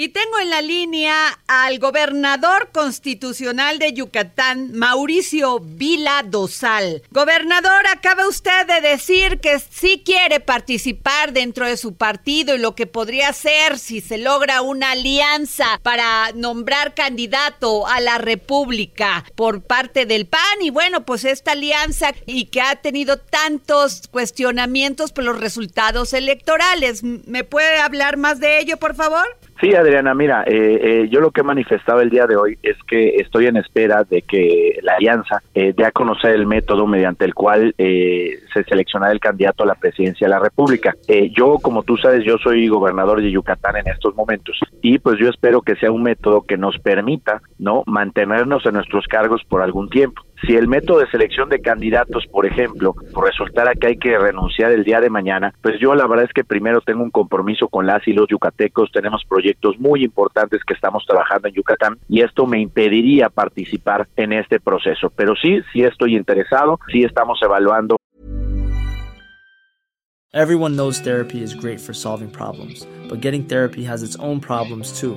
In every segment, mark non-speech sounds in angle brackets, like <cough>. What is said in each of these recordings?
Y tengo en la línea al gobernador constitucional de Yucatán, Mauricio Vila Dosal. Gobernador, acaba usted de decir que sí quiere participar dentro de su partido y lo que podría ser si se logra una alianza para nombrar candidato a la República por parte del PAN. Y bueno, pues esta alianza y que ha tenido tantos cuestionamientos por los resultados electorales. ¿Me puede hablar más de ello, por favor? Sí, Adriana, mira, eh, eh, yo lo que he manifestado el día de hoy es que estoy en espera de que la alianza eh, dé a conocer el método mediante el cual eh, se selecciona el candidato a la presidencia de la República. Eh, yo, como tú sabes, yo soy gobernador de Yucatán en estos momentos y pues yo espero que sea un método que nos permita, no, mantenernos en nuestros cargos por algún tiempo. Si el método de selección de candidatos, por ejemplo, resultara que hay que renunciar el día de mañana, pues yo la verdad es que primero tengo un compromiso con las y los yucatecos, tenemos proyectos muy importantes que estamos trabajando en Yucatán y esto me impediría participar en este proceso. Pero sí, sí estoy interesado, sí estamos evaluando. Everyone knows therapy is great for solving problems, but getting therapy has its own problems too,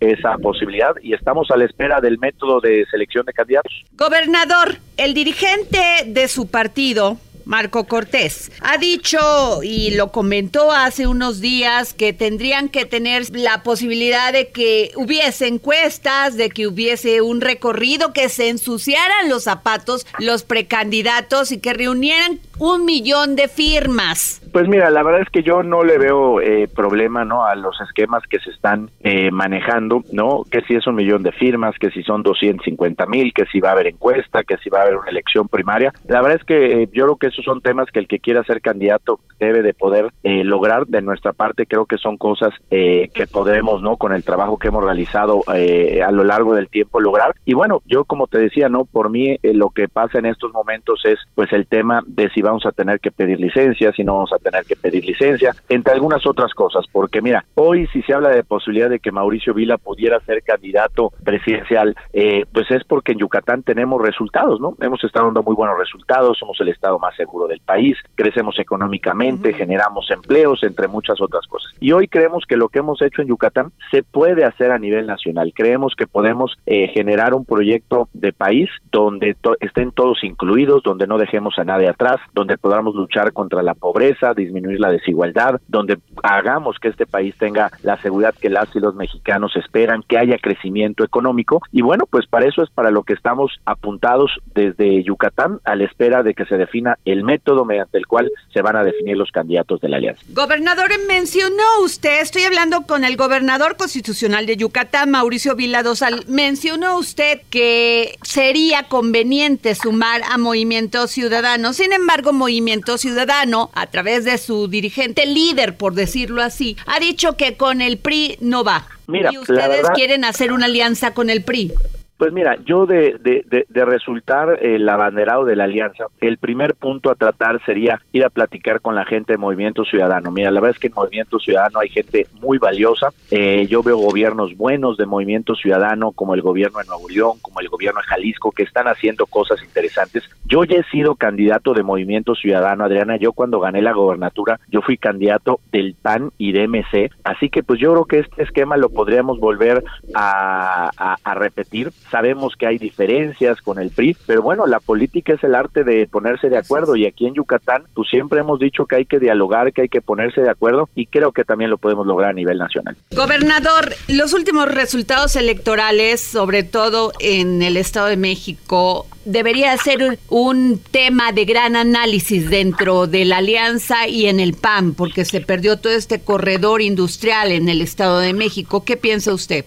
esa posibilidad y estamos a la espera del método de selección de candidatos. Gobernador, el dirigente de su partido, Marco Cortés, ha dicho y lo comentó hace unos días que tendrían que tener la posibilidad de que hubiese encuestas, de que hubiese un recorrido, que se ensuciaran los zapatos los precandidatos y que reunieran un millón de firmas. Pues mira, la verdad es que yo no le veo eh, problema, ¿no? A los esquemas que se están eh, manejando, ¿no? Que si es un millón de firmas, que si son 250 mil, que si va a haber encuesta, que si va a haber una elección primaria. La verdad es que eh, yo creo que esos son temas que el que quiera ser candidato debe de poder eh, lograr. De nuestra parte, creo que son cosas eh, que podremos, ¿no? Con el trabajo que hemos realizado a lo largo del tiempo lograr. Y bueno, yo como te decía, ¿no? Por mí lo que pasa en estos momentos es pues el tema de si vamos a tener que pedir licencia, si no vamos a tener que pedir licencia, entre algunas otras cosas, porque mira, hoy si se habla de posibilidad de que Mauricio Vila pudiera ser candidato presidencial, eh, pues es porque en Yucatán tenemos resultados, ¿no? Hemos estado dando muy buenos resultados, somos el estado más seguro del país, crecemos económicamente, generamos empleos, entre muchas otras cosas. Y hoy creemos que lo que hemos hecho en Yucatán se puede hacer a nivel nacional. Creemos que podemos eh, generar un proyecto de país donde to estén todos incluidos, donde no dejemos a nadie atrás, donde podamos luchar contra la pobreza, disminuir la desigualdad, donde hagamos que este país tenga la seguridad que las y los mexicanos esperan, que haya crecimiento económico. Y bueno, pues para eso es para lo que estamos apuntados desde Yucatán a la espera de que se defina el método mediante el cual se van a definir los candidatos de la alianza. Gobernador, mencionó usted, estoy hablando con el gobernador constitucional de Yucatán, Mauricio Vila Dosal, mencionó usted que sería conveniente sumar a Movimiento Ciudadano. Sin embargo, Movimiento Ciudadano, a través de su dirigente líder, por decirlo así, ha dicho que con el PRI no va. Mira, y ustedes verdad, quieren hacer una alianza con el PRI. Pues mira, yo de, de, de, de resultar el abanderado de la alianza, el primer punto a tratar sería ir a platicar con la gente de Movimiento Ciudadano. Mira, la verdad es que en Movimiento Ciudadano hay gente muy valiosa. Eh, yo veo gobiernos buenos de Movimiento Ciudadano, como el gobierno de Nuevo León, como el gobierno de Jalisco, que están haciendo cosas interesantes. Yo ya he sido candidato de Movimiento Ciudadano, Adriana. Yo cuando gané la gobernatura, yo fui candidato del PAN y de MC. Así que pues yo creo que este esquema lo podríamos volver a, a repetir sabemos que hay diferencias con el PRI, pero bueno, la política es el arte de ponerse de acuerdo y aquí en Yucatán, pues siempre hemos dicho que hay que dialogar, que hay que ponerse de acuerdo y creo que también lo podemos lograr a nivel nacional. Gobernador, los últimos resultados electorales, sobre todo en el Estado de México, debería ser un tema de gran análisis dentro de la alianza y en el PAN, porque se perdió todo este corredor industrial en el Estado de México. ¿Qué piensa usted?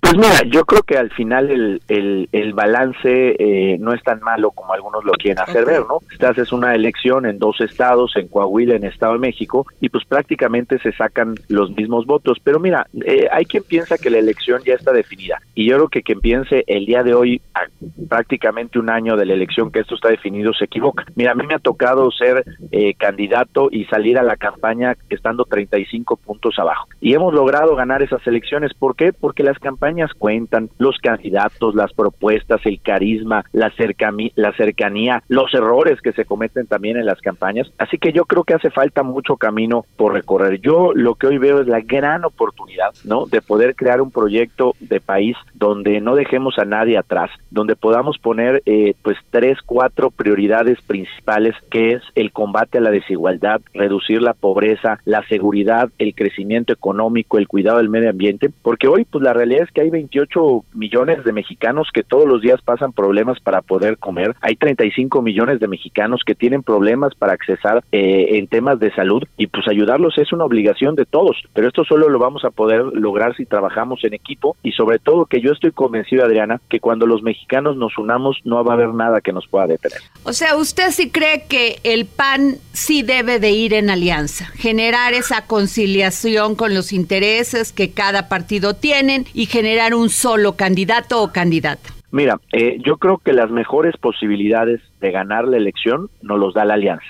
Pues mira, yo creo que al final el, el, el balance eh, no es tan malo como algunos lo quieren hacer ver, ¿no? Estás es una elección en dos estados, en Coahuila, en Estado de México, y pues prácticamente se sacan los mismos votos. Pero mira, eh, hay quien piensa que la elección ya está definida, y yo creo que quien piense el día de hoy, prácticamente un año de la elección, que esto está definido, se equivoca. Mira, a mí me ha tocado ser eh, candidato y salir a la campaña estando 35 puntos abajo. Y hemos logrado ganar esas elecciones. ¿Por qué? Porque las campañas cuentan, los candidatos, las propuestas, el carisma, la, cercanía, los errores que se cometen también en las campañas. Así que yo creo que hace falta mucho camino por recorrer. Yo lo que hoy veo es la gran oportunidad, ¿no? De poder crear un proyecto de país donde no dejemos a nadie atrás, donde podamos poner eh, pues tres, cuatro prioridades principales, que es el combate a la desigualdad, reducir la pobreza, la seguridad, el crecimiento económico, el cuidado del medio ambiente, porque hoy pues la realidad es que hay 28 millones de mexicanos que todos los días pasan problemas para poder comer. Hay 35 millones de mexicanos que tienen problemas para accesar eh, en temas de salud y pues ayudarlos es una obligación de todos. Pero esto solo lo vamos a poder lograr si trabajamos en equipo y sobre todo que yo estoy convencido, Adriana, que cuando los mexicanos nos unamos no va a haber nada que nos pueda detener. O sea, ¿usted sí cree que el PAN sí debe de ir en alianza, generar esa conciliación con los intereses que cada partido tienen y generar un solo candidato o candidata? Mira, eh, yo creo que las mejores posibilidades de ganar la elección nos los da la alianza.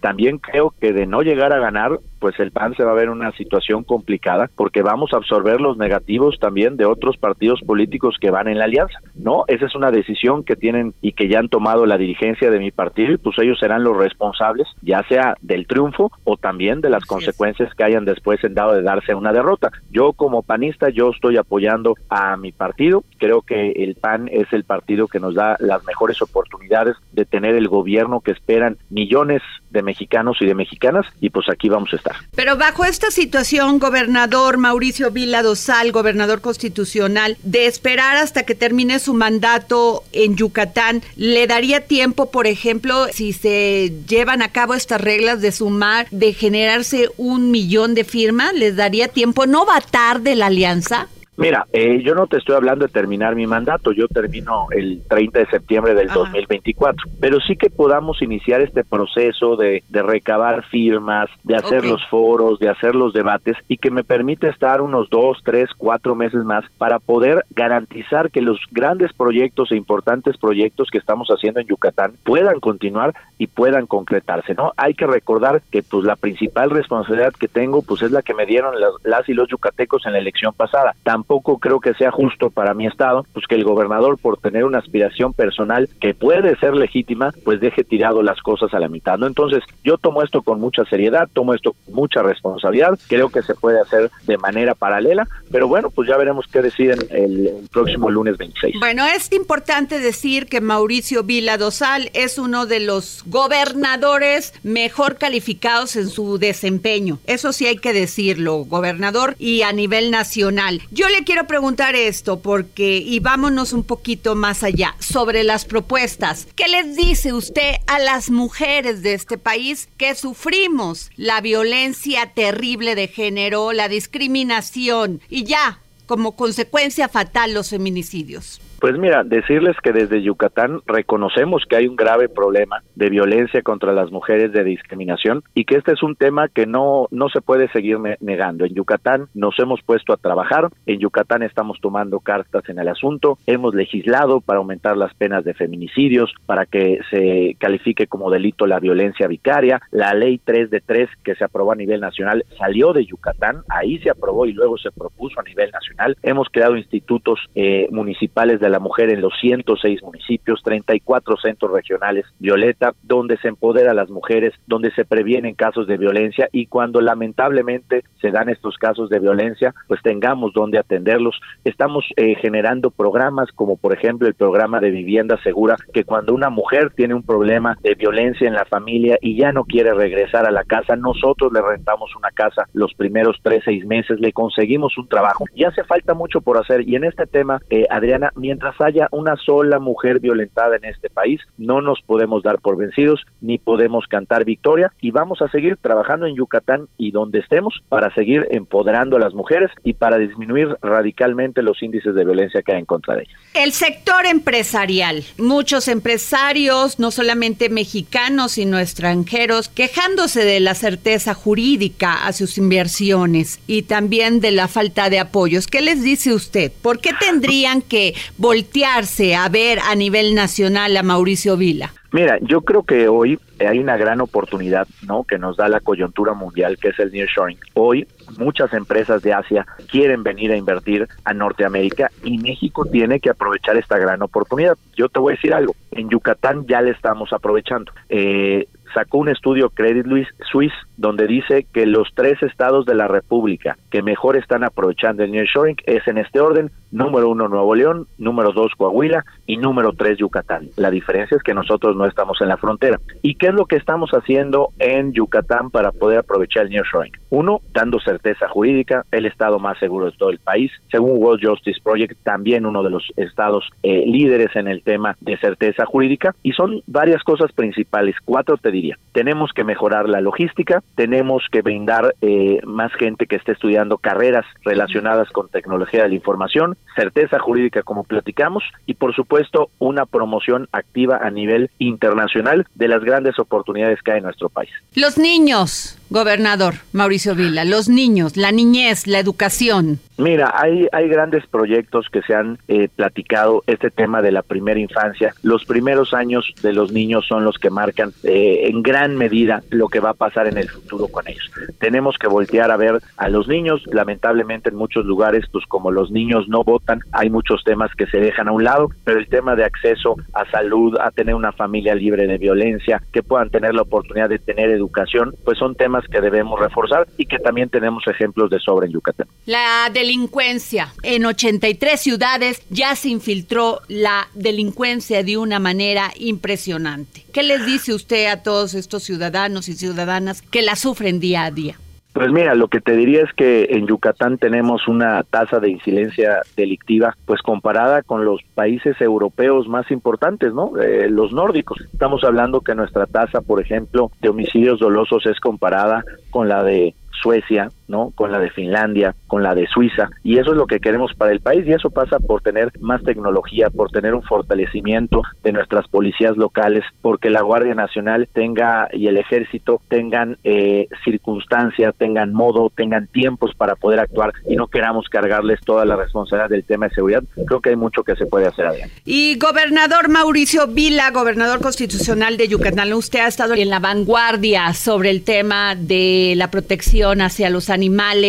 También creo que de no llegar a ganar, pues el PAN se va a ver en una situación complicada porque vamos a absorber los negativos también de otros partidos políticos que van en la alianza. No, esa es una decisión que tienen y que ya han tomado la dirigencia de mi partido y pues ellos serán los responsables, ya sea del triunfo o también de las consecuencias que hayan después en dado de darse una derrota. Yo como panista yo estoy apoyando a mi partido, creo que el PAN es el partido que nos da las mejores oportunidades de tener el gobierno que esperan millones de mexicanos y de mexicanas y pues aquí vamos a estar. Pero bajo esta situación, gobernador Mauricio Vila Dosal, gobernador constitucional, de esperar hasta que termine su mandato en Yucatán, ¿le daría tiempo, por ejemplo, si se llevan a cabo estas reglas de sumar, de generarse un millón de firmas? ¿Les daría tiempo? ¿No va tarde la alianza? Mira, eh, yo no te estoy hablando de terminar mi mandato, yo termino el 30 de septiembre del 2024, pero sí que podamos iniciar este proceso de, de recabar firmas, de hacer los foros, de hacer los debates y que me permite estar unos dos, tres, cuatro meses más para poder garantizar que los grandes proyectos e importantes proyectos que estamos haciendo en Yucatán puedan continuar y puedan concretarse, ¿no? Hay que recordar que pues la principal responsabilidad que tengo pues es la que me dieron las, las y los yucatecos en la elección pasada. Tampoco tampoco creo que sea justo para mi estado, pues que el gobernador por tener una aspiración personal que puede ser legítima, pues deje tirado las cosas a la mitad, ¿no? Entonces, yo tomo esto con mucha seriedad, tomo esto con mucha responsabilidad, creo que se puede hacer de manera paralela, pero bueno, pues ya veremos qué deciden el, el próximo lunes 26. Bueno, es importante decir que Mauricio Vila Dosal es uno de los gobernadores mejor calificados en su desempeño. Eso sí hay que decirlo, gobernador y a nivel nacional. Yo le quiero preguntar esto porque, y vámonos un poquito más allá, sobre las propuestas. ¿Qué les dice usted a las mujeres de este país que sufrimos la violencia terrible de género, la discriminación y ya, como consecuencia fatal, los feminicidios? Pues mira, decirles que desde Yucatán reconocemos que hay un grave problema de violencia contra las mujeres, de discriminación, y que este es un tema que no, no se puede seguir negando. En Yucatán nos hemos puesto a trabajar, en Yucatán estamos tomando cartas en el asunto, hemos legislado para aumentar las penas de feminicidios, para que se califique como delito la violencia vicaria, la ley 3 de 3 que se aprobó a nivel nacional salió de Yucatán, ahí se aprobó y luego se propuso a nivel nacional, hemos creado institutos eh, municipales de la mujer en los 106 municipios, 34 centros regionales Violeta, donde se empodera a las mujeres, donde se previenen casos de violencia y cuando lamentablemente se dan estos casos de violencia, pues tengamos donde atenderlos. Estamos eh, generando programas como por ejemplo el programa de vivienda segura, que cuando una mujer tiene un problema de violencia en la familia y ya no quiere regresar a la casa, nosotros le rentamos una casa los primeros tres, seis meses, le conseguimos un trabajo. Y hace falta mucho por hacer. Y en este tema, eh, Adriana, mientras haya una sola mujer violentada en este país, no nos podemos dar por vencidos ni podemos cantar victoria y vamos a seguir trabajando en Yucatán y donde estemos para seguir empoderando a las mujeres y para disminuir radicalmente los índices de violencia que hay en contra de ellas. El sector empresarial, muchos empresarios, no solamente mexicanos, sino extranjeros, quejándose de la certeza jurídica a sus inversiones y también de la falta de apoyos. ¿Qué les dice usted? ¿Por qué tendrían que voltearse a ver a nivel nacional a Mauricio Vila? Mira, yo creo que hoy hay una gran oportunidad, ¿no? Que nos da la coyuntura mundial, que es el nearshoring. Hoy muchas empresas de Asia quieren venir a invertir a Norteamérica y México tiene que aprovechar esta gran oportunidad. Yo te voy a decir algo, en Yucatán ya le estamos aprovechando. Eh, sacó un estudio Credit Suisse donde dice que los tres estados de la República que mejor están aprovechando el nearshoring es en este orden, número uno Nuevo León, número dos Coahuila y número tres Yucatán. La diferencia es que nosotros no estamos en la frontera. ¿Y qué es lo que estamos haciendo en Yucatán para poder aprovechar el nearshoring? Uno, dando certeza jurídica, el estado más seguro de todo el país. Según World Justice Project, también uno de los estados eh, líderes en el tema de certeza jurídica. Y son varias cosas principales, cuatro te diría. Tenemos que mejorar la logística, tenemos que brindar eh, más gente que esté estudiando carreras relacionadas con tecnología de la información, certeza jurídica como platicamos y por supuesto una promoción activa a nivel internacional de las grandes oportunidades que hay en nuestro país. Los niños, gobernador Mauricio Vila, los niños, la niñez, la educación. Mira, hay, hay grandes proyectos que se han eh, platicado, este tema de la primera infancia. Los primeros años de los niños son los que marcan eh, en gran medida lo que va a pasar en el futuro con ellos. Tenemos que voltear a ver a los niños, lamentablemente en muchos lugares, pues como los niños no votan, hay muchos temas que se dejan a un lado, pero el tema de acceso a salud, a tener una familia libre de violencia, que puedan tener la oportunidad de tener educación, pues son temas que debemos reforzar y que también tenemos ejemplos de sobre en Yucatán. La delincuencia. En 83 ciudades ya se infiltró la delincuencia de una manera impresionante. ¿Qué les dice usted a todos estos ciudadanos y ciudadanas que la sufren día a día? Pues mira, lo que te diría es que en Yucatán tenemos una tasa de incidencia delictiva, pues comparada con los países europeos más importantes, ¿no? Eh, los nórdicos. Estamos hablando que nuestra tasa, por ejemplo, de homicidios dolosos es comparada con la de Suecia, ¿no? Con la de Finlandia, con la de Suiza, y eso es lo que queremos para el país y eso pasa por tener más tecnología, por tener un fortalecimiento de nuestras policías locales, porque la Guardia Nacional tenga y el Ejército tengan eh, circunstancias, tengan modo, tengan tiempos para poder actuar y no queramos cargarles toda la responsabilidad del tema de seguridad. Creo que hay mucho que se puede hacer adelante. Y gobernador Mauricio Vila, gobernador constitucional de Yucatán, usted ha estado en la vanguardia sobre el tema de la protección hacia los animales,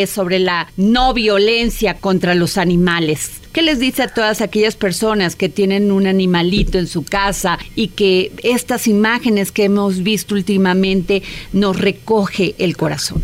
sobre la no violencia contra los animales. ¿Qué les dice a todas aquellas personas que tienen un animalito en su casa y que estas imágenes que hemos visto últimamente nos recoge el corazón?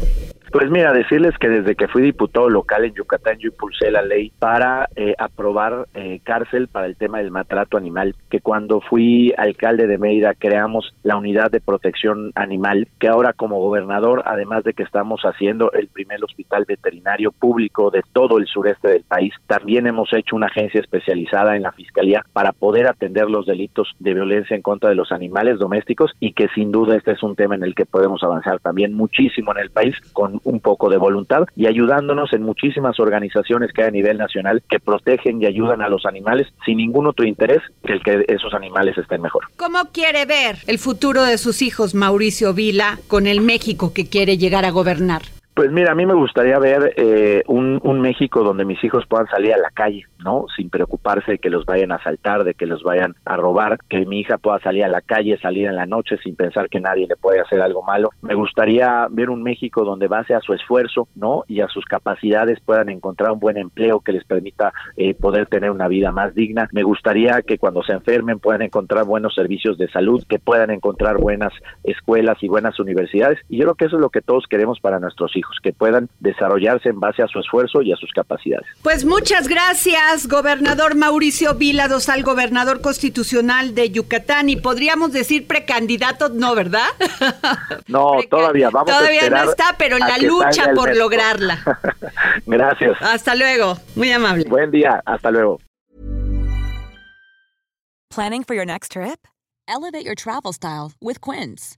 Pues mira, decirles que desde que fui diputado local en Yucatán yo impulsé la ley para eh, aprobar eh, cárcel para el tema del maltrato animal, que cuando fui alcalde de Mérida creamos la unidad de protección animal, que ahora como gobernador, además de que estamos haciendo el primer hospital veterinario público de todo el sureste del país, también hemos hecho una agencia especializada en la Fiscalía para poder atender los delitos de violencia en contra de los animales domésticos y que sin duda este es un tema en el que podemos avanzar también muchísimo en el país con un poco de voluntad y ayudándonos en muchísimas organizaciones que hay a nivel nacional que protegen y ayudan a los animales sin ningún otro interés que el que esos animales estén mejor. ¿Cómo quiere ver el futuro de sus hijos Mauricio Vila con el México que quiere llegar a gobernar? Pues mira, a mí me gustaría ver eh, un, México donde mis hijos puedan salir a la calle, ¿no? Sin preocuparse de que los vayan a asaltar, de que los vayan a robar, que mi hija pueda salir a la calle, salir en la noche sin pensar que nadie le puede hacer algo malo. Me gustaría ver un México donde base a su esfuerzo, ¿no? Y a sus capacidades puedan encontrar un buen empleo que les permita eh, poder tener una vida más digna. Me gustaría que cuando se enfermen puedan encontrar buenos servicios de salud, que puedan encontrar buenas escuelas y buenas universidades. Y yo creo que eso es lo que todos queremos para nuestros hijos, que puedan desarrollarse en base a su esfuerzo y a sus capacidades. Pues muchas gracias, gobernador Mauricio Vila Dosal, gobernador constitucional de Yucatán. Y podríamos decir precandidato, no, ¿verdad? <laughs> No, todavía, vamos todavía a esperar no está, pero en la lucha por lograrla. <laughs> gracias. Hasta luego, muy amable. Buen día, hasta luego. Planning for your next trip? Elevate your travel style with Quince.